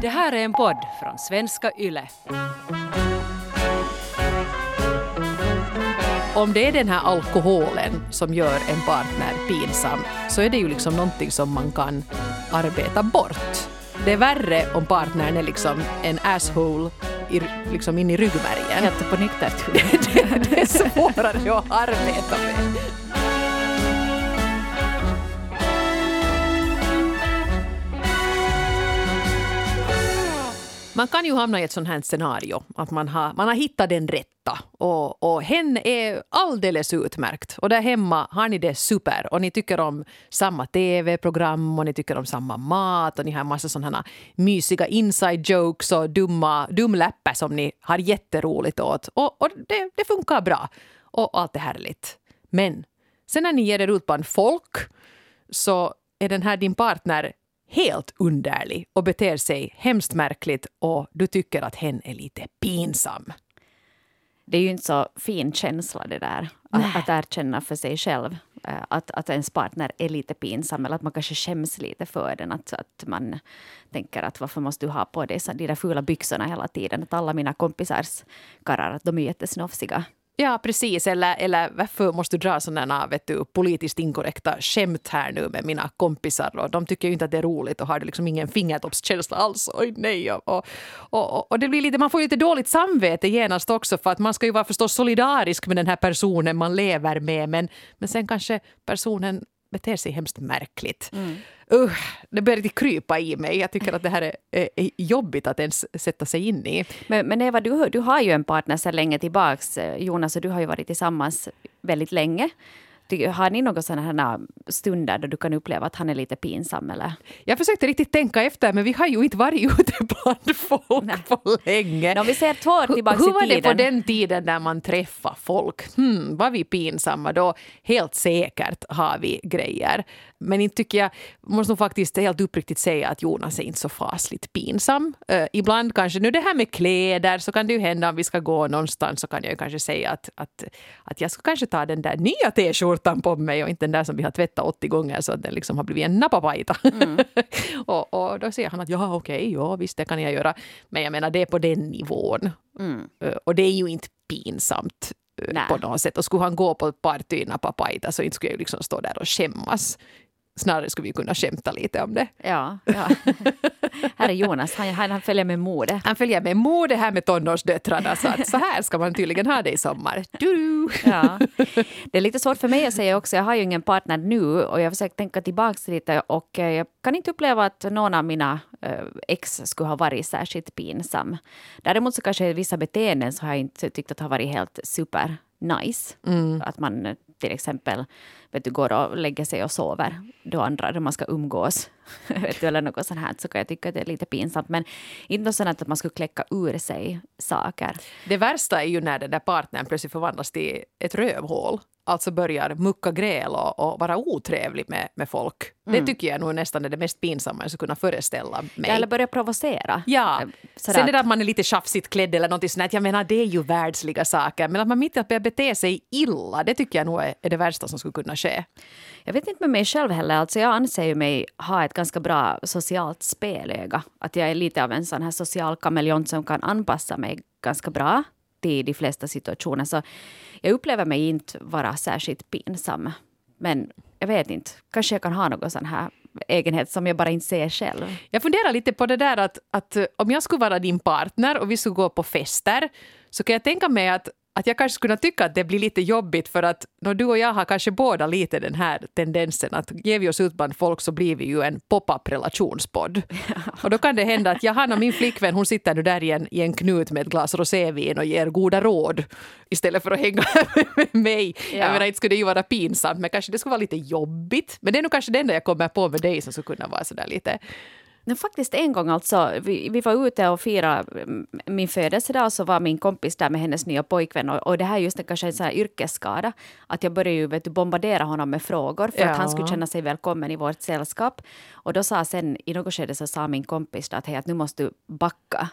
Det här är en podd från svenska YLE. Om det är den här alkoholen som gör en partner pinsam så är det ju liksom någonting som man kan arbeta bort. Det är värre om partnern är liksom en asshole i, liksom in i ryggmärgen. Helt på nyktert det, det är svårare att arbeta med. Man kan ju hamna i ett sånt här scenario, att man har, man har hittat den rätta och, och hen är alldeles utmärkt. Och där hemma har ni det super och ni tycker om samma tv-program och ni tycker om samma mat och ni har en massa sådana mysiga inside jokes och dumma dumläppar som ni har jätteroligt åt. Och, och det, det funkar bra och allt är härligt. Men sen när ni ger er ut bland folk så är den här din partner helt underlig och beter sig hemskt märkligt och du tycker att hen är lite pinsam. Det är ju inte så fin känsla det där. Att, att erkänna för sig själv eh, att, att ens partner är lite pinsam eller att man kanske skäms lite för den. Att, att man tänker att varför måste du ha på dig de där fula byxorna hela tiden? Att alla mina kompisars karrar, att de är jättesnofsiga. Ja, precis. Eller, eller varför måste du dra sådana vet du, politiskt inkorrekta skämt här nu med mina kompisar? Och de tycker ju inte att det är roligt och har liksom ingen fingertoppskänsla alls. Oj, nej. Och, och, och, och, det blir lite, man får ju lite dåligt samvete genast också för att man ska ju vara förstås solidarisk med den här personen man lever med. Men, men sen kanske personen beter sig hemskt märkligt. Mm. Uh, det börjar lite krypa i mig. Jag tycker att det här är, är jobbigt att ens sätta sig in i. Men, men Eva, du, du har ju en partner sedan länge tillbaks. Jonas och du har ju varit tillsammans väldigt länge. Har ni några sådana stunder då du kan uppleva att han är lite pinsam? Eller? Jag försökte riktigt tänka efter, men vi har ju inte varit ute bland folk Nej. på länge. No, vi ser två år tillbaka Hur var det på den tiden när man träffade folk? Hmm, var vi pinsamma då? Helt säkert har vi grejer. Men inte tycker jag, måste nog faktiskt helt uppriktigt säga att Jonas är inte så fasligt pinsam. Uh, ibland kanske, nu det här med kläder så kan det ju hända om vi ska gå någonstans så kan jag ju kanske säga att, att, att jag ska kanske ta den där nya t-skjortan på mig och inte den där som vi har tvättat 80 gånger så att den liksom har blivit en napapajta. Mm. och, och då säger han att ja okej, okay, ja visst det kan jag göra. Men jag menar det är på den nivån. Mm. Uh, och det är ju inte pinsamt uh, Nej. på något sätt. Och skulle han gå på ett party i Napapajta så inte skulle jag liksom stå där och skämmas snarare skulle vi kunna skämta lite om det. Ja, ja. här är Jonas, han, han, följer med mode. Han följer med mode här med tonårsdöttrarna så att så här ska man tydligen ha det i sommar. Du. Ja. Det är lite svårt för mig att säga också, jag har ju ingen partner nu och jag försöker tänka tillbaka lite och eh, jag kan inte uppleva att någon av mina eh, ex skulle ha varit särskilt pinsam. Däremot så kanske vissa beteenden så har jag inte tyckt att har varit helt super nice. Mm. Att man till exempel vet du, går och lägger sig och sover då andra, då man ska umgås. vet du, eller något sånt här, så kan jag tycka att det är lite pinsamt. Men inte något sånt att man skulle kläcka ur sig saker. Det värsta är ju när den där partnern plötsligt förvandlas till ett rövhål alltså börjar mucka gräl och, och vara otrevlig med, med folk. Mm. Det tycker jag nog nästan är det mest pinsamma jag skulle kunna föreställa mig. eller börja provocera. Ja. Eh, sådär. Sen det där att man är lite tjafsigt klädd eller något sånt. Jag menar, det är ju världsliga saker. Men att man mitt i att börja bete sig illa, det tycker jag nog är, är det värsta som skulle kunna ske. Jag vet inte med mig själv heller. Alltså jag anser ju mig ha ett ganska bra socialt spelöga. Att jag är lite av en sån här social kameleont som kan anpassa mig ganska bra till de flesta situationer. Så jag upplever mig inte vara särskilt pinsam. Men jag vet inte, kanske jag kan ha någon sån här egenhet som jag bara inte ser själv. Jag funderar lite på det där att, att om jag skulle vara din partner och vi skulle gå på fester så kan jag tänka mig att att jag kanske skulle tycka att det blir lite jobbigt för att no, du och jag har kanske båda lite den här tendensen att ger vi oss ut bland folk så blir vi ju en pop-up relationspodd. Och då kan det hända att Johanna, och min flickvän, hon sitter nu där i en, i en knut med ett glas rosévin och ger goda råd istället för att hänga med mig. Ja. Jag menar, inte skulle det ju vara pinsamt men kanske det skulle vara lite jobbigt. Men det är nog kanske det enda jag kommer på med dig som skulle kunna vara sådär lite men faktiskt en gång alltså, vi, vi var ute och firade min födelsedag och så var min kompis där med hennes nya pojkvän och, och det här är just en, kanske en sån här yrkesskada. Att jag började ju vet du, bombardera honom med frågor för ja. att han skulle känna sig välkommen i vårt sällskap. Och då sa sen i något skede så sa min kompis att, hej, att nu måste du backa.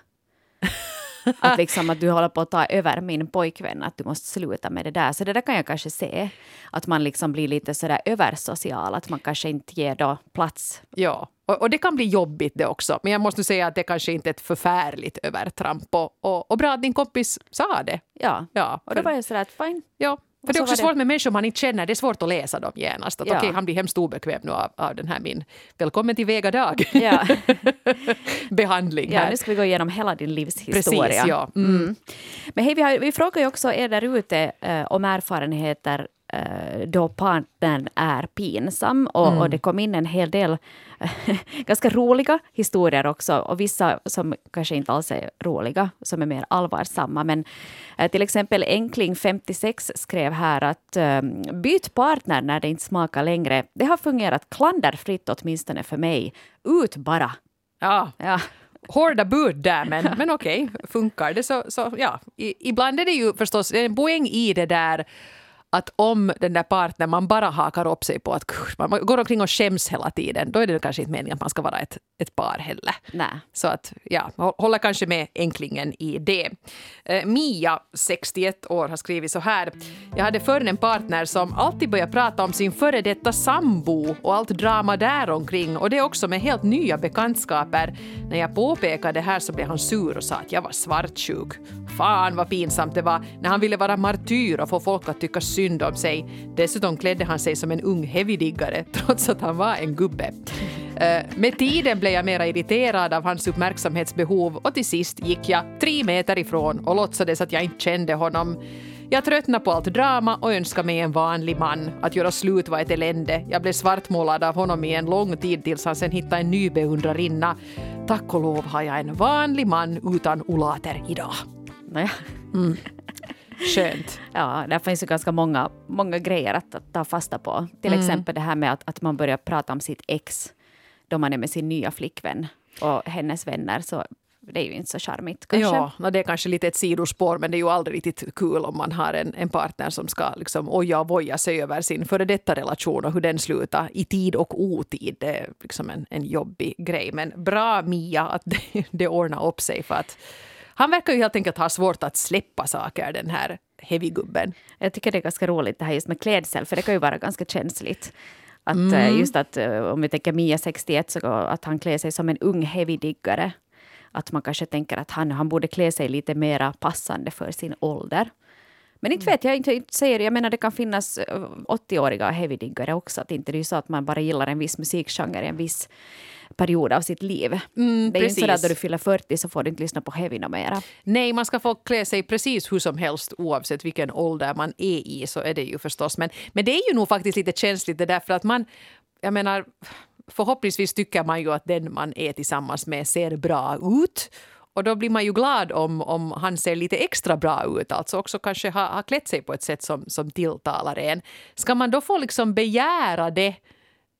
att, liksom, att du håller på att ta över min pojkvän, att du måste sluta med det där. Så det där kan jag kanske se, att man liksom blir lite sådär översocial, att man kanske inte ger då plats. Ja, och, och, det kan bli jobbigt det också. Men jag måste säga att det kanske inte är ett förfärligt övertramp. Och, och, och bra att din kompis sa det. Ja, ja och då var jag sådär att fine. Ja, för det är också svårt med människor man inte känner. Det är svårt att läsa dem genast. Att Ja. okej, han blir hemskt obekväm nu av, av den här min välkommen till Vega dag Ja. behandling Ja, här. nu ska vi gå igenom hela din livshistoria. Precis, ja. Mm. Mm. Men hej, vi, har, vi frågar ju också er där ute eh, om erfarenheter då partnern är pinsam. Och, Mm. och det kom in en hel del ganska roliga historier också. Och vissa som kanske inte alls är roliga, som är mer allvarsamma. Men eh, till exempel Enkling56 skrev här att eh, byt partner när det inte smakar längre. Det har fungerat klanderfritt åtminstone för mig. Ut bara. Ja, Ja. hårda bud där, men, men okej, funkar det så, så ja. I, ibland är det ju förstås en poäng i det där att om den där partnern man bara hakar upp sig på att "Gud, man går omkring och skäms hela tiden, då är det kanske inte meningen att man ska vara ett, ett par heller. Nej. Så att, ja, hå- håller kanske med enklingen i det. Eh, Mia, 61 år, har skrivit så här. Jag hade förr en partner som alltid började prata om sin före detta sambo och allt drama där omkring och det också med helt nya bekantskaper. När jag påpekade det här så blev han sur och sa att jag var svartsjuk. Fan vad pinsamt det var när han ville vara martyr och få folk att tycka synd om sig. Dessutom klädde han sig som en ung heavydiggare trots att han var en gubbe. Eh, Med tiden blev jag mera irriterad av hans uppmärksamhetsbehov och till sist gick jag tre meter ifrån och låtsades att jag inte kände honom. Jag tröttnade på allt drama och önskade mig en vanlig man. Att göra slut var ett elände. Jag blev svartmålad av honom i en lång tid tills han sen hittade en ny beundrarinna. Tack och lov har jag en vanlig man utan olater idag. Nåja. Skönt. Ja, där finns ju ganska många, många grejer att, att ta fasta på. Till exempel det här med att, att man börjar prata om sitt ex då man är med sin nya flickvän och hennes vänner. Så det är ju inte så charmigt kanske. Ja, det är kanske lite ett sidospår men det är ju aldrig riktigt kul om man har en, en partner som ska liksom oja och voja sig över sin före detta relation och hur den slutar i tid och otid. Det är liksom en, en jobbig grej. Men bra Mia att det, det ordnar upp sig för att han verkar ju helt enkelt ha svårt att släppa saker den här heavy-gubben. Jag tycker det är ganska roligt det här just med klädsel, för det kan ju vara ganska känsligt. Att eh, just att eh, om vi tänker Mia 61, så att han klär sig som en ung heavydiggare. Att man kanske tänker att han, han borde klä sig lite mera passande för sin ålder. Men inte vet jag, inte, inte säger, jag menar det kan finnas eh, 80-åriga heavydiggare också. Att inte det är så att man bara gillar en viss musikgenre en viss period av sitt liv. det är ju inte precis. så att då du fyller 40 så får du inte lyssna på heavy mera. Nej, man ska få klä sig precis hur som helst oavsett vilken ålder man är i. Så är det ju förstås. Men, men det är ju nog faktiskt lite känsligt det där för att man, jag menar, förhoppningsvis tycker man ju att den man är tillsammans med ser bra ut. Och då blir man ju glad om, om han ser lite extra bra ut, alltså också kanske har ha klätt sig på ett sätt som, som tilltalar en. Ska man då få liksom begära det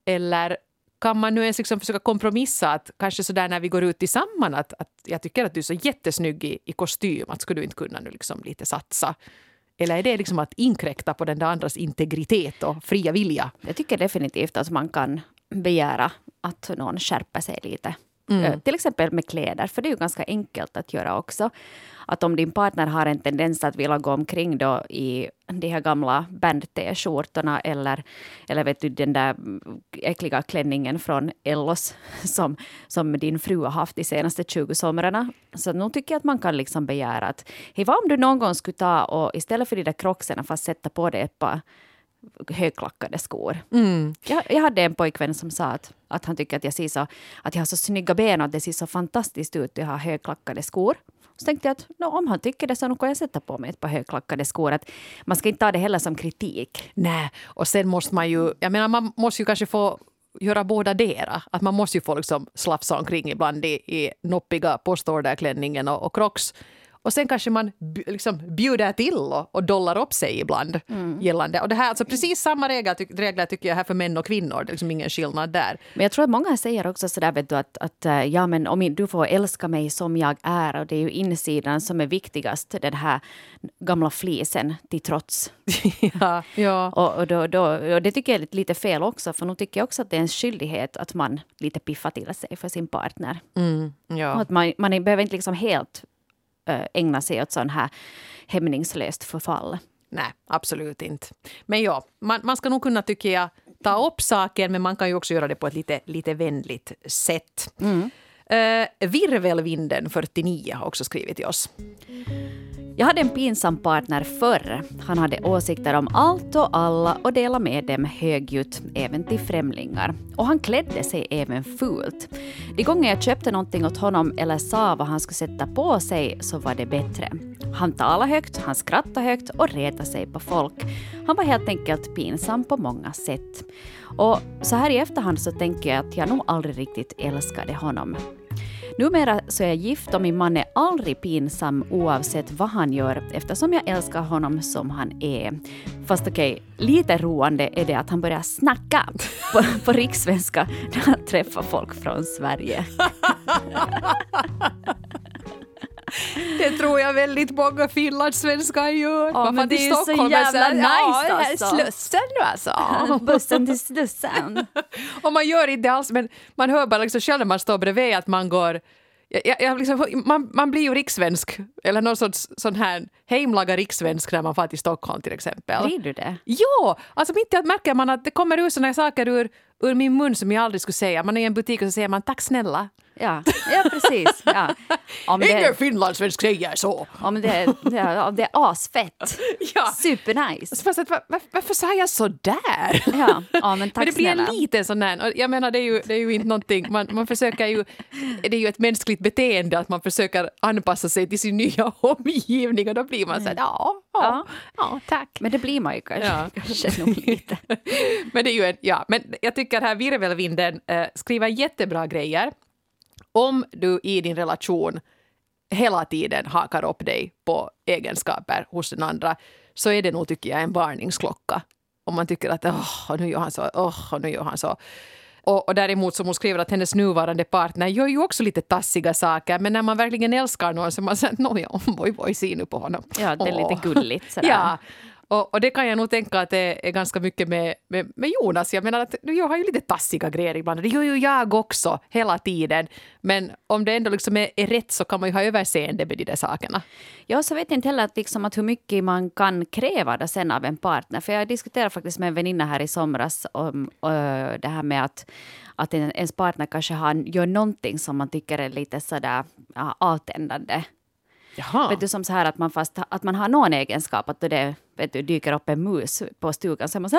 eller kan man nu ens liksom försöka kompromissa att kanske sådär när vi går ut tillsammans att, att jag tycker att du är så jättesnygg i, i kostym, att skulle du inte kunna nu liksom lite satsa? Eller är det liksom att inkräkta på den där andras integritet och fria vilja? Jag tycker definitivt att man kan begära att någon skärper sig lite. Mm. Eh, till exempel med kläder, för det är ju ganska enkelt att göra också. Att om din partner har en tendens att vilja gå omkring då i de här gamla band-t-skjortorna eller, eller vet du, den där äckliga klänningen från Ellos som, som din fru har haft de senaste 20 somrarna. Så nu tycker jag att man kan liksom begära att hej, vad om du någon gång skulle ta och istället för de där crocsarna fast sätta på dig ett par högklackade skor. Jag, jag hade en pojkvän som sa att, att han tycker att jag, ser så, att jag har så snygga ben och att det ser så fantastiskt ut att jag har högklackade skor. Så tänkte jag att no, om han tycker det så kan jag sätta på mig ett par högklackade skor. Att man ska inte ta det heller som kritik. Nej, och sen måste man ju, jag menar man måste ju kanske få göra båda dera. Att man måste ju få liksom slafsa omkring ibland i, i noppiga postorderklänningen och, och crocs. Och sen kanske man liksom bjuder till och, och dollar upp sig ibland gällande. Och det här, alltså precis samma regler, ty, regler tycker jag här för män och kvinnor. Det är liksom ingen skillnad där. Men jag tror att många säger också sådär vet du, att, att eh, ja, men om du får älska mig som jag är och det är ju insidan som är viktigast, den här gamla flisen till trots. ja, ja. Och, och, då, då, och det tycker jag är lite fel också, för nu tycker jag också att det är en skyldighet att man lite piffar till sig för sin partner. Mm, Och ja. att man, man behöver inte liksom helt ägna sig åt sån här hämningslöst förfall. Nej, absolut inte. Men ja, man, man ska nog kunna, tycker jag, ta upp saker men man kan ju också göra det på ett lite, lite vänligt sätt. Mm. Uh, Virvelvinden 49 har också skrivit till oss. Jag hade en pinsam partner förr. Han hade åsikter om allt och alla och delade med dem högljutt, även till främlingar. Och han klädde sig även fult. De gånger jag köpte någonting åt honom eller sa vad han skulle sätta på sig så var det bättre. Han talade högt, han skrattade högt och retade sig på folk. Han var helt enkelt pinsam på många sätt. Och så här i efterhand så tänker jag att jag nog aldrig riktigt älskade honom. Numera så är jag gift och min man är aldrig pinsam oavsett vad han gör eftersom jag älskar honom som han är. Fast okej, okay, lite roande är det att han börjar snacka på, på rikssvenska när han träffar folk från Sverige. Det tror jag väldigt många finlandssvenskar gör. Ja, men det är ju så jävla nice ja, alltså. Slussen nu alltså. Bussen till Slussen. och man gör inte alls, men man hör bara liksom själv när man står bredvid att man går jag, jag liksom, man, man blir ju rikssvensk, eller någon sorts sån här heimlaga rikssvensk när man far till Stockholm till exempel. Blir du det? Ja! Alltså mitt i allt märker man att det kommer ut såna saker ur, ur min mun som jag aldrig skulle säga. Man är i en butik och så säger man tack snälla. Ja, ja precis. Ja. Om det, Ingen finlandssvensk säger så. Om det, ja, det är asfett. Ja. Supernice. Fast, var, varför sa jag så där? Ja, ja men tack Men det blir snälla. en liten sån där, jag menar det är ju, det är ju inte någonting, man, man försöker ju, det är ju ett mänskligt beteende att man försöker anpassa sig till sin nya omgivning och då blir man så här, ja, ja, ja, tack. Men det blir man ju kanske, ja. kanske nog lite. men det är ju en, ja, men jag tycker här virvelvinden äh, skriver jättebra grejer om du i din relation hela tiden hakar upp dig på egenskaper hos den andra så är det nog, tycker jag, en varningsklocka. Om man tycker att oh, nu gör han så, oh, nu gör han så. Och, och däremot som hon skriver att hennes nuvarande partner gör ju också lite tassiga saker men när man verkligen älskar någon så man säger nåja, oj, oj, se nu på honom. Ja, det är lite gulligt sådär. Ja, och, och, det kan jag nog tänka att det är ganska mycket med, med, med Jonas. Jag menar att jag har ju lite tassiga grejer ibland. Det gör ju jag också hela tiden. Men om det ändå liksom är, är rätt så kan man ju ha överseende med de där sakerna. Jag så vet inte heller att, liksom, att hur mycket man kan kräva det sen av en partner. För jag diskuterade faktiskt med en väninna här i somras om uh, det här med att, att ens partner kanske har, gör någonting som man tycker är lite sådär ja, avtändande. Jaha. Vet du, som så här att man, fast, att man har någon egenskap, att det vet du, dyker upp en mus på stugan så är man så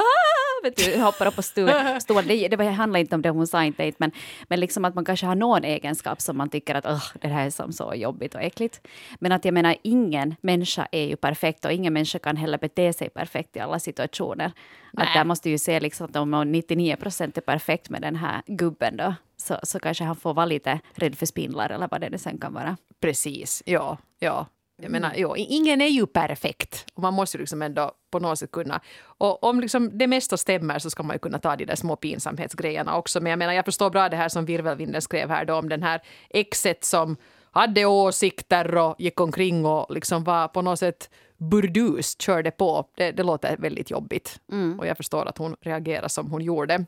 vet du, hoppar upp på stolen. Det, det handlar inte om det hon sa inte, men, men liksom att man kanske har någon egenskap som man tycker att det här är som så jobbigt och äckligt. Men att jag menar, ingen människa är ju perfekt och ingen människa kan heller bete sig perfekt i alla situationer. Att där måste ju se liksom att om 99 procent är perfekt med den här gubben då, så, så kanske han får vara lite rädd för spindlar eller vad det nu sen kan vara. Precis, ja. ja. Jag menar, mm. jo, ingen är ju perfekt. Och man måste liksom ändå på något sätt kunna... Och om liksom det mesta stämmer så ska man ju kunna ta de där små pinsamhetsgrejerna också. Men jag menar, jag förstår bra det här som Virvelvinden skrev här då om den här exet som hade åsikter och gick omkring och liksom var på något sätt burdus, körde på. Det, det låter väldigt jobbigt. Mm. Och jag förstår att hon reagerar som hon gjorde.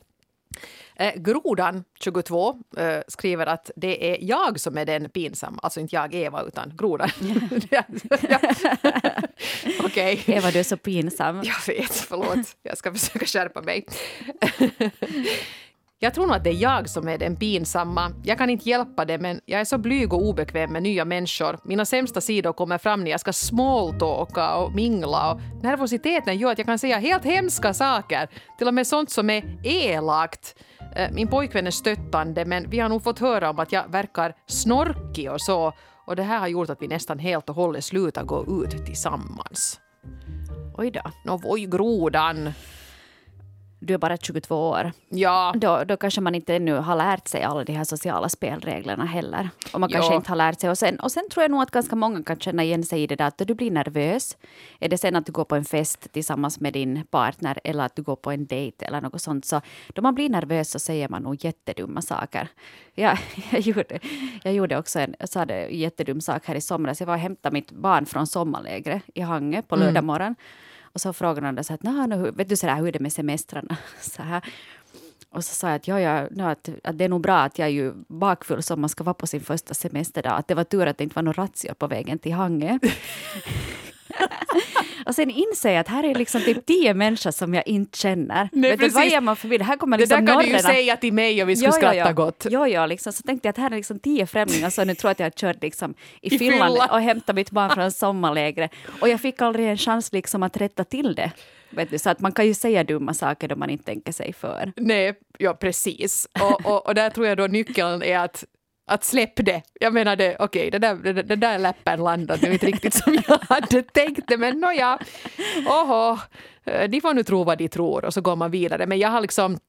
Eh, Grodan, 22, eh, skriver att det är jag som är den pinsam. Alltså inte jag, Eva, utan Grodan. Okej. Okay. Eva, du är så pinsam. Jag vet, förlåt. Jag ska försöka skärpa mig. Jag tror nog att det är jag som är den pinsamma. Jag kan inte hjälpa det, men jag är så blyg och obekväm med nya människor. Mina sämsta sidor kommer fram när jag ska smalltalka och mingla. Och nervositeten gör att jag kan säga helt hemska saker. Till och med sånt som är elakt. Eh, min pojkvän är stöttande, men vi har nog fått höra om att jag verkar snorkig och så. Och det här har gjort att vi nästan helt och hållet slutar gå ut tillsammans. Oj då. Nå, oj, grodan du är bara 22 år. Ja. Då, då kanske man inte ännu har lärt sig alla de här sociala spelreglerna heller. Och man kanske ja. inte har lärt sig. Och sen, och sen tror jag nog att ganska många kan känna igen sig i det där att du blir nervös. Är det sen att du går på en fest tillsammans med din partner eller att du går på en dejt eller något sånt. Så då man blir nervös så säger man nog jättedumma saker. Ja, jag, gjorde, jag gjorde också en jag sa det, jättedum sak här i somras. Jag var och hämtade mitt barn från sommarlägret i Hangö på lördag morgon. Mm. Och så frågade han så att, nu, vet du sådär, hur är det med semestrarna? Så här. Och så sa jag att, ja, ja, no, att, att det är nog bra att jag är ju bakfull som man ska vara på sin första semesterdag. Att det var tur att det inte var några razzior på vägen till Hangö. och sen inser jag att här är liksom typ tio människor som jag inte känner. Nej, Vet du, vad ger man förbi? Det här kommer Det liksom där kan du ju säga till mig om vi skulle skratta ja. gott. Jo, ja, liksom. Så tänkte jag att här är liksom tio främlingar så nu tror jag att jag har kört liksom i, I Finland fylla. och hämtat mitt barn från sommarlägret. Och jag fick aldrig en chans liksom att rätta till det. Vet du, så att man kan ju säga dumma saker då man inte tänker sig för. Nej, ja precis. Och, och, och där tror jag då nyckeln är att att släpp det. Jag menar, okej, den där, den, den där läppen landade nu inte riktigt som jag hade tänkt det, men nåja, oho, eh, de får nu tro vad de tror och så går man vidare. Men jag har liksom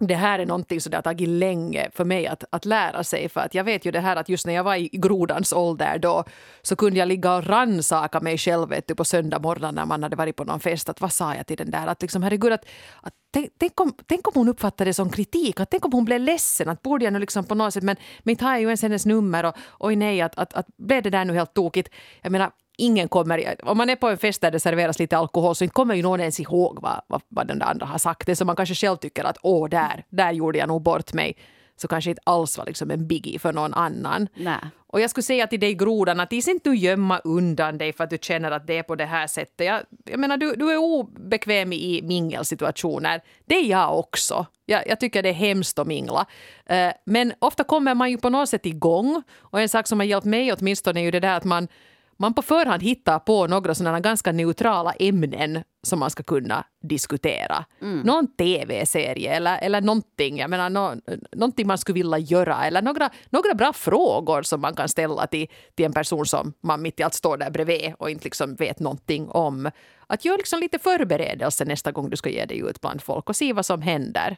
det här är någonting som det har tagit länge för mig att, att lära sig. För att jag vet ju det här att just när jag var i grodans ålder då så kunde jag ligga och rannsaka mig själv vet du, på söndag morgon när man hade varit på någon fest. Att vad sa jag till den där? Att liksom, herregud, att, att tänk, tänk, om, tänk om hon uppfattade det som kritik. Att tänk om hon blev ledsen. Att borde jag nu liksom på något sätt, men, men inte har jag ju ens hennes nummer. Och oj nej, att, att, att blev det där nu helt tokigt? Jag menar, ingen kommer, om man är på en fest där det serveras lite alkohol så inte kommer ju någon ens ihåg vad, vad, vad den där andra har sagt. Det som man kanske själv tycker att åh, där, där gjorde jag nog bort mig. Så kanske inte alls var liksom en biggie för någon annan. Nej. Och jag skulle säga till dig grodan att is inte du gömma undan dig för att du känner att det är på det här sättet. Jag, jag menar, du, du är obekväm i mingelsituationer. Det är jag också. Jag, jag tycker det är hemskt att mingla. Eh, men ofta kommer man ju på något sätt igång. Och en sak som har hjälpt mig åtminstone är ju det där att man man på förhand hittar på några sådana ganska neutrala ämnen som man ska kunna diskutera. Någon tv-serie eller, eller någonting, jag menar, nå, någonting man skulle vilja göra eller några, några bra frågor som man kan ställa till, till en person som man mitt i allt står där bredvid och inte liksom vet någonting om. Att göra liksom lite förberedelse nästa gång du ska ge dig ut bland folk och se vad som händer.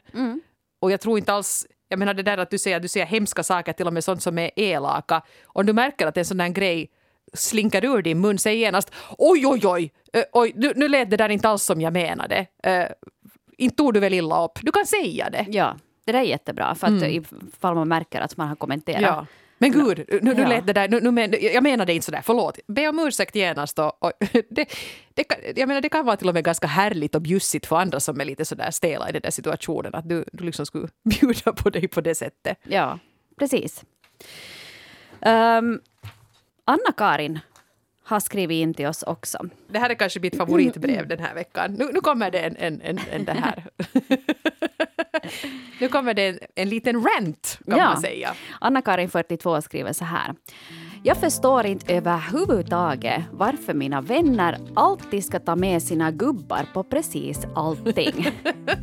Och jag tror inte alls jag menar det där att du säger, du säger hemska saker, till och med sånt som är elaka. Om du märker att en sån där grej slinker ur din mun, säg genast oj, oj, oj, Ö, oj nu, nu lät det där inte alls som jag menade. Uh, inte tog du väl illa upp? Du kan säga det. Ja, det där är jättebra för att ifall man märker att man har kommenterat. Ja. Men gud, nu, nu Ja. lät det där, nu, nu men, jag menade inte sådär, förlåt. Be om ursäkt genast. Och, och, det, det, kan, jag menar, det kan vara till och med ganska härligt och bjussigt för andra som är lite sådär stela i den där situationen, att du, du liksom skulle bjuda på dig på det sättet. Ja, precis. Um, Anna-Karin har skrivit in till oss också. Det här är kanske mitt favoritbrev den här veckan. Nu, nu kommer det en, en, en, en det här. nu kommer det en, en liten rant kan Ja. man säga. Anna-Karin 42 skriver så här. Jag förstår inte överhuvudtaget varför mina vänner alltid ska ta med sina gubbar på precis allting.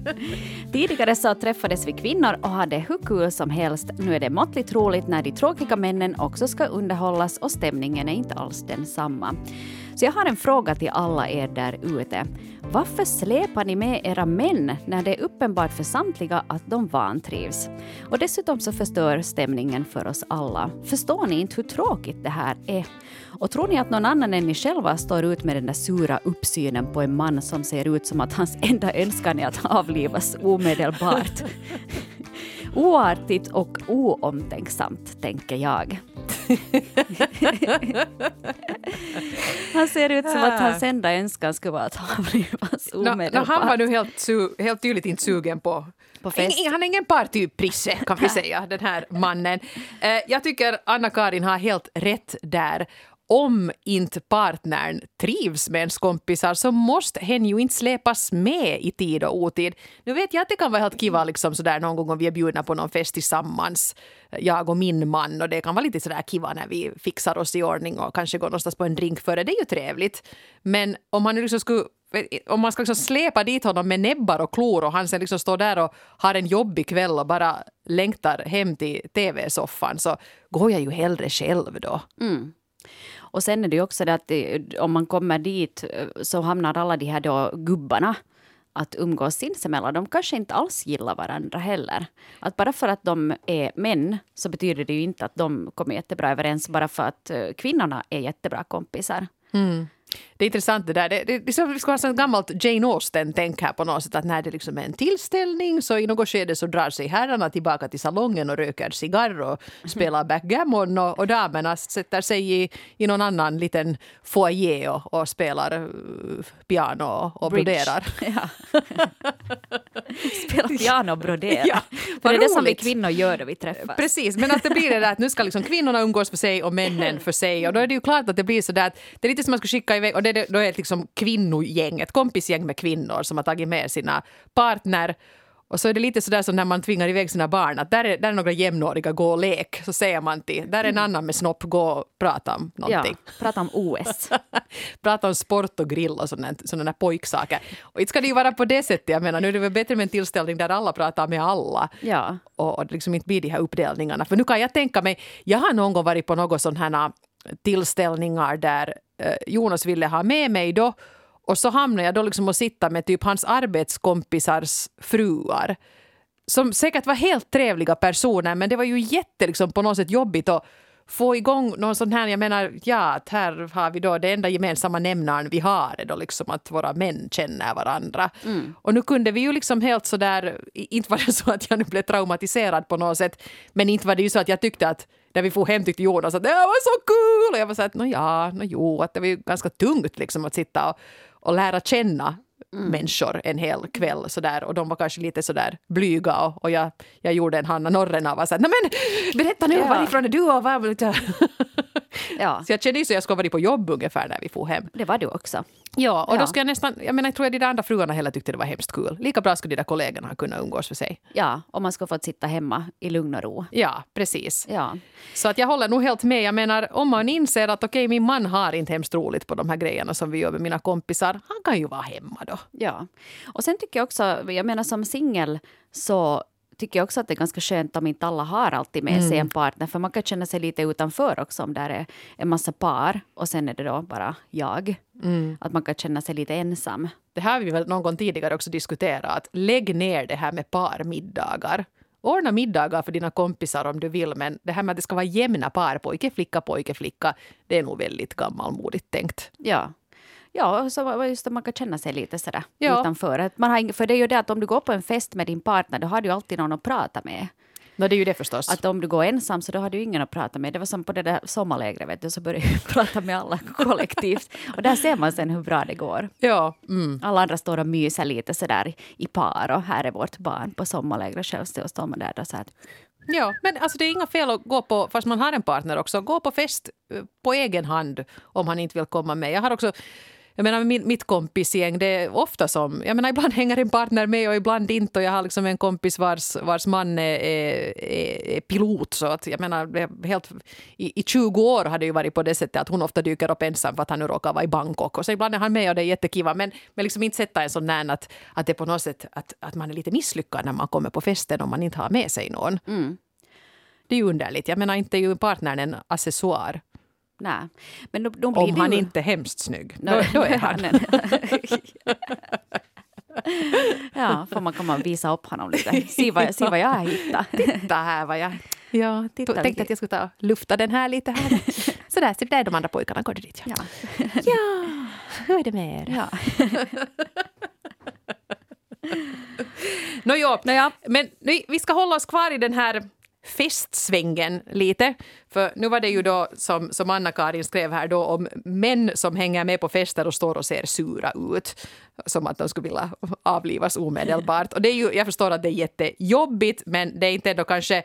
Tidigare så träffades vi kvinnor och hade hur kul som helst. Nu är det måttligt roligt när de tråkiga männen också ska underhållas och stämningen är inte alls densamma. Så jag har en fråga till alla er där ute. Varför släpar ni med era män när det är uppenbart för samtliga att de vantrivs? Och dessutom så förstör stämningen för oss alla. Förstår ni inte hur tråkigt det här är? Och tror ni att någon annan än ni själva står ut med den där sura uppsynen på en man som ser ut som att hans enda önskan är att avlivas omedelbart? Oartigt och oomtänksamt, tänker jag. han ser ut som att hans enda önskan skulle vara att avlivas Nå, nå, omedelbart. han var nu helt, su, helt tydligt inte sugen på På fest. Han är ingen partyprisse kan vi säga, den här mannen. Eh, jag tycker Anna-Karin har helt rätt där. Om inte partnern trivs med ens kompisar så måste hen ju inte släpas med i tid och otid. Nu vet jag att det kan vara helt kiva liksom sådär någon gång om vi är bjudna på någon fest tillsammans, jag och min man och det kan vara lite sådär kiva när vi fixar oss i ordning och kanske går någonstans på en drink före, det är ju trevligt. Men om man liksom skulle om man ska liksom släpa dit honom med näbbar och klor och han sen liksom står där och har en jobbig kväll och bara längtar hem till tv-soffan så går jag ju hellre själv då. Mm. Och sen är det ju också det att det, om man kommer dit eh, så hamnar alla de här då gubbarna att umgås sinsemellan. De kanske inte alls gillar varandra heller. Att bara för att de är män så betyder det ju inte att de kommer jättebra överens bara för att eh, kvinnorna är jättebra kompisar. Mm. Det är intressant det där. Det, det, det ska vara ett gammalt Jane Austen-tänk här på något sätt att när det liksom är en tillställning så i något skede så drar sig herrarna tillbaka till salongen och röker cigarr och spelar backgammon och, och damerna sätter sig i, i någon annan liten foyer och, och spelar uh, piano och, broderar. Ja. Spela piano och brodera. Ja, För det är det som vi kvinnor gör då vi träffas. Precis, men att det blir det där att nu ska liksom kvinnorna umgås för sig och männen för sig. Och då är det ju klart att det blir så där att det är lite som man ska skicka iväg, och det då är det liksom kvinnogäng, ett kompisgäng med kvinnor som har tagit med sina partner. Och så är det lite sådär som när man tvingar iväg sina barn, att där är, där är några jämnåriga, gå och lek. Så säger man till, där är en annan med snopp, gå och prata om Ja, någonting. prata om OS. prata om sport och grill och sådana, sådana där pojksaker. Och inte ska det ju vara på det sättet, jag menar nu är det väl bättre med en tillställning där alla pratar med alla Ja. och och liksom inte blir de här uppdelningarna. För nu kan jag tänka mig, jag har någon gång varit på några sådana här tillställningar där eh, Jonas ville ha med mig då. Och så hamnade jag då liksom och sitta med typ hans arbetskompisars fruar som säkert var helt trevliga personer men det var ju jätte liksom, på något sätt jobbigt att få igång någon sån här, jag menar, ja, här har vi då det enda gemensamma nämnaren vi har är då liksom att våra män känner varandra. Och nu kunde vi ju liksom helt sådär, inte var det så att jag nu blev traumatiserad på något sätt, men inte var det ju så att jag tyckte att när vi får hem tyckte Jonas att det var så kul! Och jag var så att, nå ja, nå jo, att det var ju ganska tungt liksom att sitta och, och lära känna människor en hel kväll sådär. Och de var kanske lite sådär blyga och, och jag, jag gjorde en Hanna Norren av och sa men berätta nu Ja. varifrån är du och vad ja, Så jag kände ju så jag skulle vara på jobb ungefär när vi får hem. det var du också. Ja, och Ja. då skulle jag nästan, jag menar jag tror att de där andra fruarna heller tyckte det var hemskt kul. Lika bra skulle de där kollegorna ha kunnat umgås för sig. Ja, om man ska få sitta hemma i lugn och ro. Ja, precis. Ja, Så att jag håller nog helt med. Jag menar, om man inser att okej, min man har inte hemskt roligt på de här grejerna som vi gör med mina kompisar, han kan ju vara hemma då. ja. Och sen tycker jag också, jag menar som singel så tycker jag också att det är ganska skönt om inte alla har alltid med sig en partner. För man kan känna sig lite utanför också om där är en massa par och sen är det då bara jag. Att man kan känna sig lite ensam. Det här har vi väl någon gång tidigare också diskuterat, att lägg ner det här med parmiddagar. Ordna middagar för dina kompisar om du vill, men det här med att det ska vara jämna par, pojke, flicka, pojke, flicka, det är nog väldigt gammalmodigt tänkt. Ja. Ja, så just att man kan känna sig lite sådär Ja. utanför. Att man har, för det är ju det att om du går på en fest med din partner, då har du alltid någon att prata med. Nå, det är ju det förstås. Att om du går ensam så då har du ingen att prata med. Det var som på det där sommarlägret, vet du, så började jag prata med alla kollektivt. Och där ser man sen hur bra det går. ja, mm. Alla andra står och myser lite sådär i par och här är vårt barn på sommarlägret. Själv står man där och så att ja, men alltså det är inga fel att gå på, fast man har en partner också, gå på fest eh, på egen hand om han inte vill komma med. Jag har också jag menar min, mitt kompisgäng, det är ofta som, jag menar ibland hänger en partner med och ibland inte och jag har liksom en kompis vars, vars man är, är, är pilot så att jag menar helt, i, i 20 år har det ju varit på det sättet att hon ofta dyker upp ensam för att han nu råkar vara i Bangkok och så ibland är han med och det är jättekiva men, men liksom inte sätta en sån där att, att det på något sätt att, att man är lite misslyckad när man kommer på festen om man inte har med sig någon. Det är ju underligt. Jag menar inte är ju partnern en accessoar nej. Men då, då om det han ju... inte är hemskt snygg. Då, då är han. ja, får man komma och visa upp honom lite. Se vad, se vad jag har hittat. Titta här vad jag... Ja, Titta tänkte att jag skulle ta och lufta den här lite här. Så där är de andra pojkarna. Går du dit? Ja. Ja. ja, hur är det med er? Ja. Nåja. men nu, vi ska hålla oss kvar i den här festsvängen lite. För nu var det ju då som, som Anna-Karin skrev här då om män som hänger med på fester och står och ser sura ut. Som att de skulle vilja avlivas omedelbart. Och det är ju, jag förstår att det är jättejobbigt men det är inte ändå kanske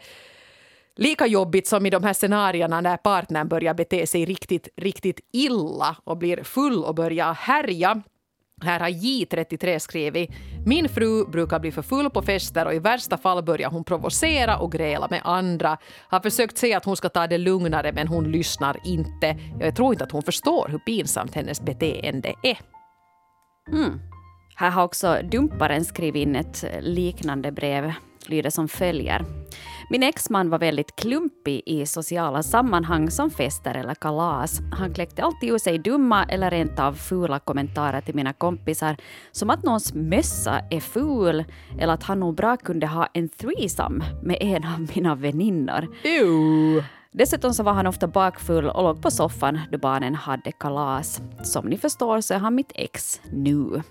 lika jobbigt som i de här scenarierna när partnern börjar bete sig riktigt, riktigt illa och blir full och börjar härja. Här har J33 skrivit Min fru brukar bli för full på fester och i värsta fall börjar hon provocera och gräla med andra. Har försökt säga att hon ska ta det lugnare men hon lyssnar inte. Jag tror inte att hon förstår hur pinsamt hennes beteende är. mm. Här har också dumparen skrivit in ett liknande brev. Lyder som följer. Min exman var väldigt klumpig i sociala sammanhang som fester eller kalas. Han kläckte alltid ur sig dumma eller rent av fula kommentarer till mina kompisar som att någons mössa är ful eller att han nog bra kunde ha en threesome med en av mina väninnor. Ew. Dessutom så var han ofta bakfull och låg på soffan då barnen hade kalas. Som ni förstår så är han mitt ex nu.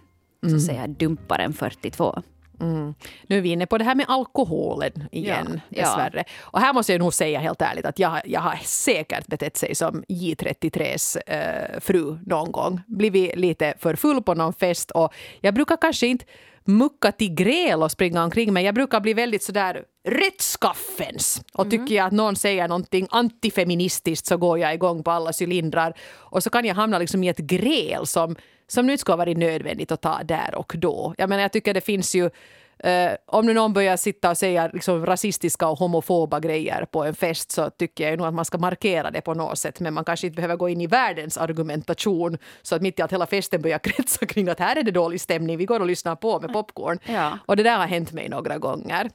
Så säger dumparen 42. Mm. Nu är vi inne på det här med alkoholen igen, Ja, ja. dessvärre. Och här måste jag nog säga helt ärligt att jag, jag har säkert betett sig som J33s eh, fru någon gång. Blivit lite för full på någon fest och jag brukar kanske inte mucka till gräl och springa omkring men jag brukar bli väldigt sådär rättskaffens. Och tycker jag att någon säger någonting antifeministiskt så går jag igång på alla cylindrar. Och så kan jag hamna liksom i ett gräl som, som nu inte ska ha varit nödvändigt att ta där och då. Jag menar jag tycker det finns ju Eh, om nu någon börjar sitta och säga liksom, rasistiska och homofoba grejer på en fest så tycker jag nog att man ska markera det på något sätt. Men man kanske inte behöver gå in i världens argumentation så att mitt i att hela festen börjar kretsa kring att här är det dålig stämning, vi går och lyssnar på med popcorn. Ja. Och det där har hänt mig några gånger.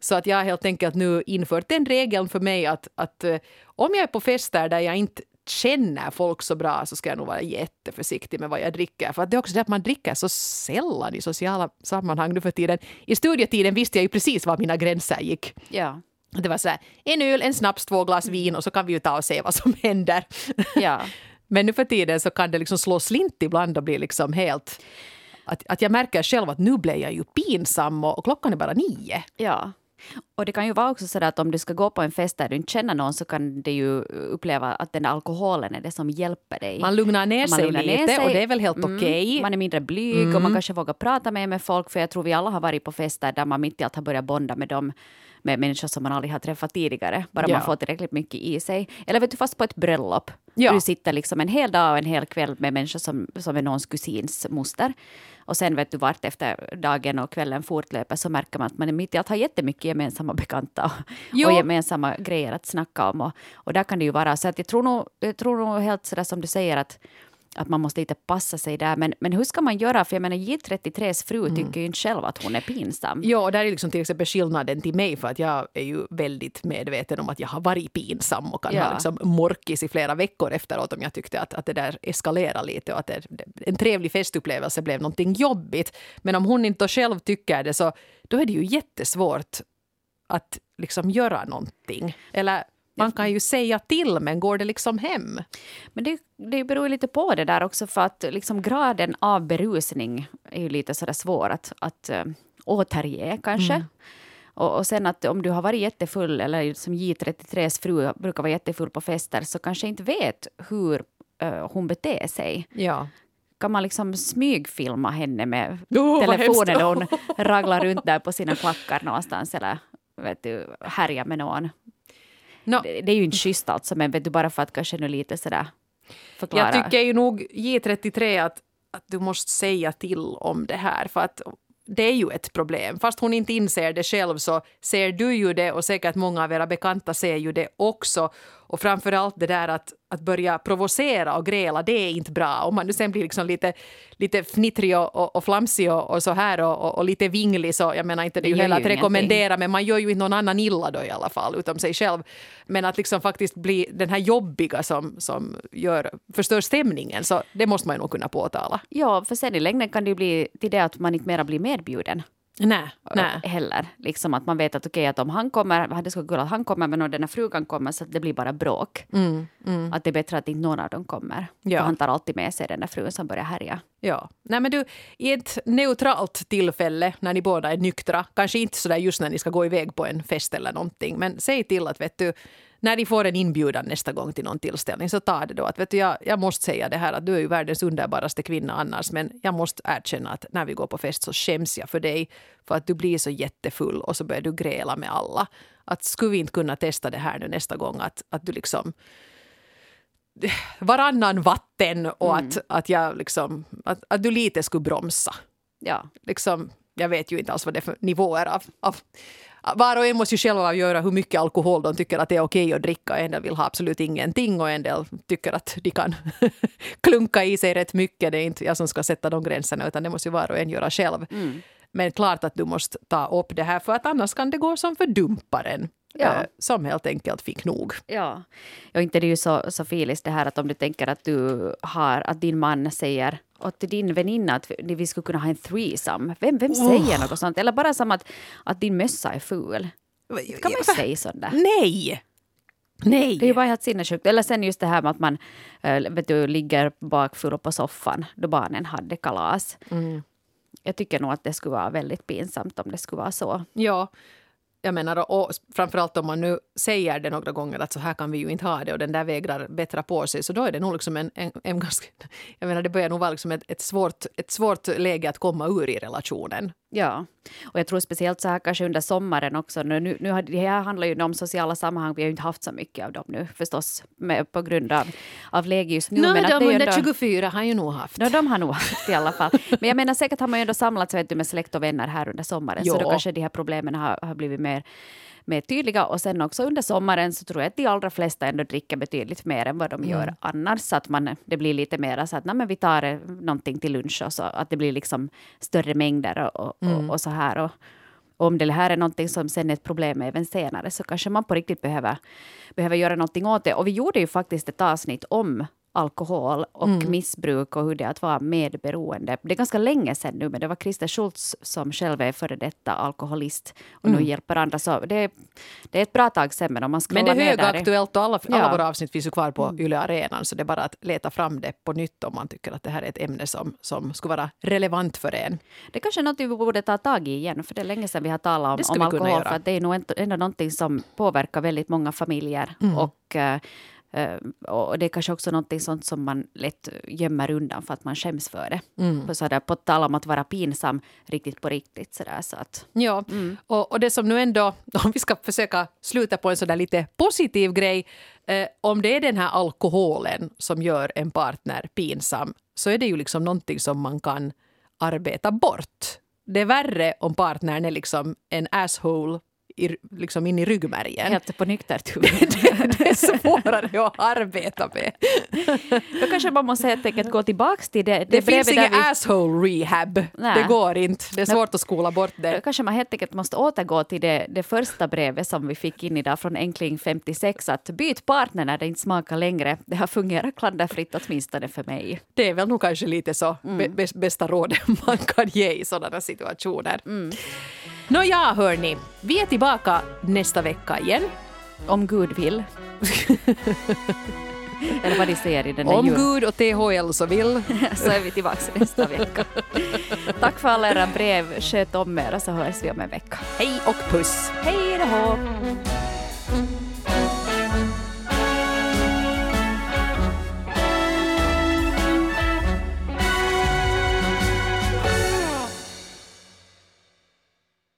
Så att jag har helt enkelt nu infört den regeln för mig att, att eh, om jag är på fester där jag inte känner folk så bra så ska jag nog vara jätteförsiktig med vad jag dricker. För det är också det att man dricker så sällan i sociala sammanhang nu för tiden. I studietiden visste jag ju precis var mina gränser gick. Ja. Det var så här, en öl, en snaps, två glas vin och så kan vi ju ta och se vad som händer. Ja. Men nu för tiden så kan det liksom slå slint ibland och bli liksom helt... Att, att jag märker själv att nu blev jag ju pinsam och, och klockan är bara nio. Ja. Och det kan ju vara också så att om du ska gå på en fest där du inte känner någon så kan du ju uppleva att den där alkoholen är det som hjälper dig. Man lugnar ner Man sig lugnar ner lite sig. och det är väl helt Mm, okej. Man är mindre blyg och man kanske vågar prata mer med folk för jag tror vi alla har varit på fester där man mitt i allt har börjat bonda med dem med människor som man aldrig har träffat tidigare, bara Ja. man får tillräckligt mycket i sig. Eller vet du, fast på ett bröllop. Ja. Du sitter liksom en hel dag och en hel kväll med människor som, som är någons kusins moster. Och sen vet du vart efter dagen och kvällen fortlöper så märker man att man är mitt i allt har jättemycket gemensamma bekanta och, Jo. och gemensamma grejer att snacka om. Och, och där kan det ju vara så att jag tror nog, jag tror nog helt sådär som du säger att att man måste lite passa sig där. Men, men hur ska man göra? För jag menar J33s fru Mm. tycker ju inte själv att hon är pinsam. Ja, och där är liksom till exempel skillnaden till mig för att jag är ju väldigt medveten om att jag har varit pinsam och kan Ja. ha liksom morkis i flera veckor efteråt om jag tyckte att, att det där eskalerar lite och att det, en trevlig festupplevelse blev någonting jobbigt. Men om hon inte själv tycker det så då är det ju jättesvårt att liksom göra någonting. Eller man kan ju säga till men går det liksom hem? Men det, det beror lite på det där också för att liksom graden av berusning är ju lite sådär svår att, att äh, återge kanske. Mm. Och, och sen att om du har varit jättefull eller som J33s fru brukar vara jättefull på fester så kanske inte vet hur äh, hon beter sig. Ja. Kan man liksom smygfilma henne med vad telefonen när hon raglar runt där på sina klackar någonstans eller vet du, härjar med någon. Nå, Det, det är ju inte schysst alltså, men vet du, bara för att kanske nu lite sådär förklara. Jag tycker ju nog J33 att, att du måste säga till om det här. För att det är ju ett problem. Fast hon inte inser det själv så ser du ju det och säkert många av era bekanta ser ju det också. Och framför allt det där att, att börja provocera och gräla, det är inte bra. Om man nu sen blir liksom lite, lite fnittrig och, och, och flamsig och, och så här och, och, lite vinglig så jag menar inte det, är ju heller att rekommendera men man gör ju inte någon annan illa då i alla fall utom sig själv. Men att liksom faktiskt bli den här jobbiga som, som gör, förstör stämningen så det måste man ju nog kunna påtala. Ja, för sen i längden kan det ju bli till det att man inte mera blir medbjuden. Nej, nej. Heller. Liksom att man vet att okej, att om han kommer, det skulle kul att han kommer, men om den här frugan kommer så att det blir bara bråk. Att det är bättre att inte någon av dem kommer. Ja. För han tar alltid med sig den där frun som börjar härja. Ja. Nej, men du, I ett neutralt tillfälle när ni båda är nyktra, kanske inte så där just när ni ska gå iväg på en fest eller någonting, men säg till att vet du, när ni får en inbjudan nästa gång till någon tillställning så ta det då att vet du, jag, jag måste säga det här att du är ju världens underbaraste kvinna annars men jag måste erkänna att när vi går på fest så skäms jag för dig för att du blir så jättefull och så börjar du gräla med alla. Att skulle vi inte kunna testa det här nu nästa gång att, att du liksom varannan vatten och att, att, jag liksom, att, att du lite skulle bromsa. Ja. Liksom, jag vet ju inte alls vad det är för nivåer av, av var och en måste ju själv avgöra hur mycket alkohol de tycker att det är okej att dricka. En del vill ha absolut ingenting och en del tycker att de kan klunka i sig rätt mycket. Det är inte jag som ska sätta de gränserna utan det måste ju var och en göra själv. Men klart att du måste ta upp det här för att annars kan det gå som för dumparen. Ja. eh, Som helt enkelt fick nog. Ja, och inte det är ju så, så filis det här att om du tänker att du har, att din man säger åt din väninna att vi, skulle kunna ha en threesome. Vem, vem säger något sånt? Eller bara som att, att din mössa är ful. Kan man ju säga sånt där? Nej! Nej! Det är ju bara helt sinnessjukt. Eller sen just det här med att man äh, vet du, ligger bakfull på soffan då barnen hade kalas. jag tycker nog att det skulle vara väldigt pinsamt om det skulle vara så. Ja, jag menar, och framförallt om man nu säger det några gånger att så här kan vi ju inte ha det och den där vägrar bättra på sig så då är det nog liksom en, en, en ganska... Jag menar det börjar nog vara liksom ett, ett, svårt, ett svårt läge att komma ur i relationen. Ja, och jag tror speciellt så här kanske under sommaren också. Nu, nu, nu det här handlar ju om sociala sammanhang. Vi har ju inte haft så mycket av dem nu förstås med, på grund av, av läge just nu. No, men de det under ändå, 24 har ju nog haft. No, de har nog haft i alla fall. Men jag menar säkert har man ju ändå samlats vet du, med släkt och vänner här under sommaren. Jo. Så då kanske de här problemen har, har blivit mer mer tydliga. Och sen också under sommaren så tror jag att de allra flesta ändå dricker betydligt mer än vad de gör annars. Så att man, det blir lite mer så att nej, men vi tar eh, någonting till lunch och så att det blir liksom större mängder och, och, och, och så här. Och, och om det här är någonting som sen är ett problem även senare så kanske man på riktigt behöver, behöver göra någonting åt det. Och vi gjorde ju faktiskt ett avsnitt om alkohol och missbruk och hur det är att vara medberoende. Det är ganska länge sedan nu, men det var Christer Schultz som själv är före detta alkoholist och nu hjälper andra. Så det, det är ett bra tag sedan, men om man Men det är högaktuellt och alla, alla Ja. våra avsnitt finns ju kvar på Yle Arenan så det är bara att leta fram det på nytt om man tycker att det här är ett ämne som, som skulle vara relevant för en. Det kanske är något vi borde ta tag i igen, för det är länge sedan vi har talat om, om alkohol. För att det är nog ändå- någonting som påverkar väldigt många familjer. Mm. Och, eh, och det är kanske också någonting sånt som man lätt gömmer undan för att man skäms för det. Mm. På, sådär, på tal om att vara pinsam riktigt på riktigt. Sådär, så att, Ja, och, och det som nu ändå, om vi ska försöka sluta på en sådär lite positiv grej, eh, om det är den här alkoholen som gör en partner pinsam så är det ju liksom någonting som man kan arbeta bort. Det är värre om partnern är liksom en asshole i, liksom in i ryggmärgen. helt på nyktert huvud. det är svårare att arbeta med. Då kanske man måste helt enkelt gå tillbaka till det, det, Det finns ingen vi- asshole rehab. Nej. Det går inte. Det är svårt att skola bort Då det. kanske man helt enkelt måste återgå till det, det första brevet som vi fick in idag från Enkling 56. Att byt partner när det inte smakar längre. Det har fungerat klanderfritt åtminstone för mig. Det är väl nog kanske lite så bäst- bästa rådet man kan ge i sådana situationer. Mm. Nåja, hörni. Vi är tillbaka nästa vecka igen. Om Gud vill. Eller vad de säger i den där Om jul. Gud och THL så vill. Så är vi tillbaka nästa vecka. Tack för alla era brev. Sköt om er och så hörs vi om en vecka. Hej och puss! Hej då!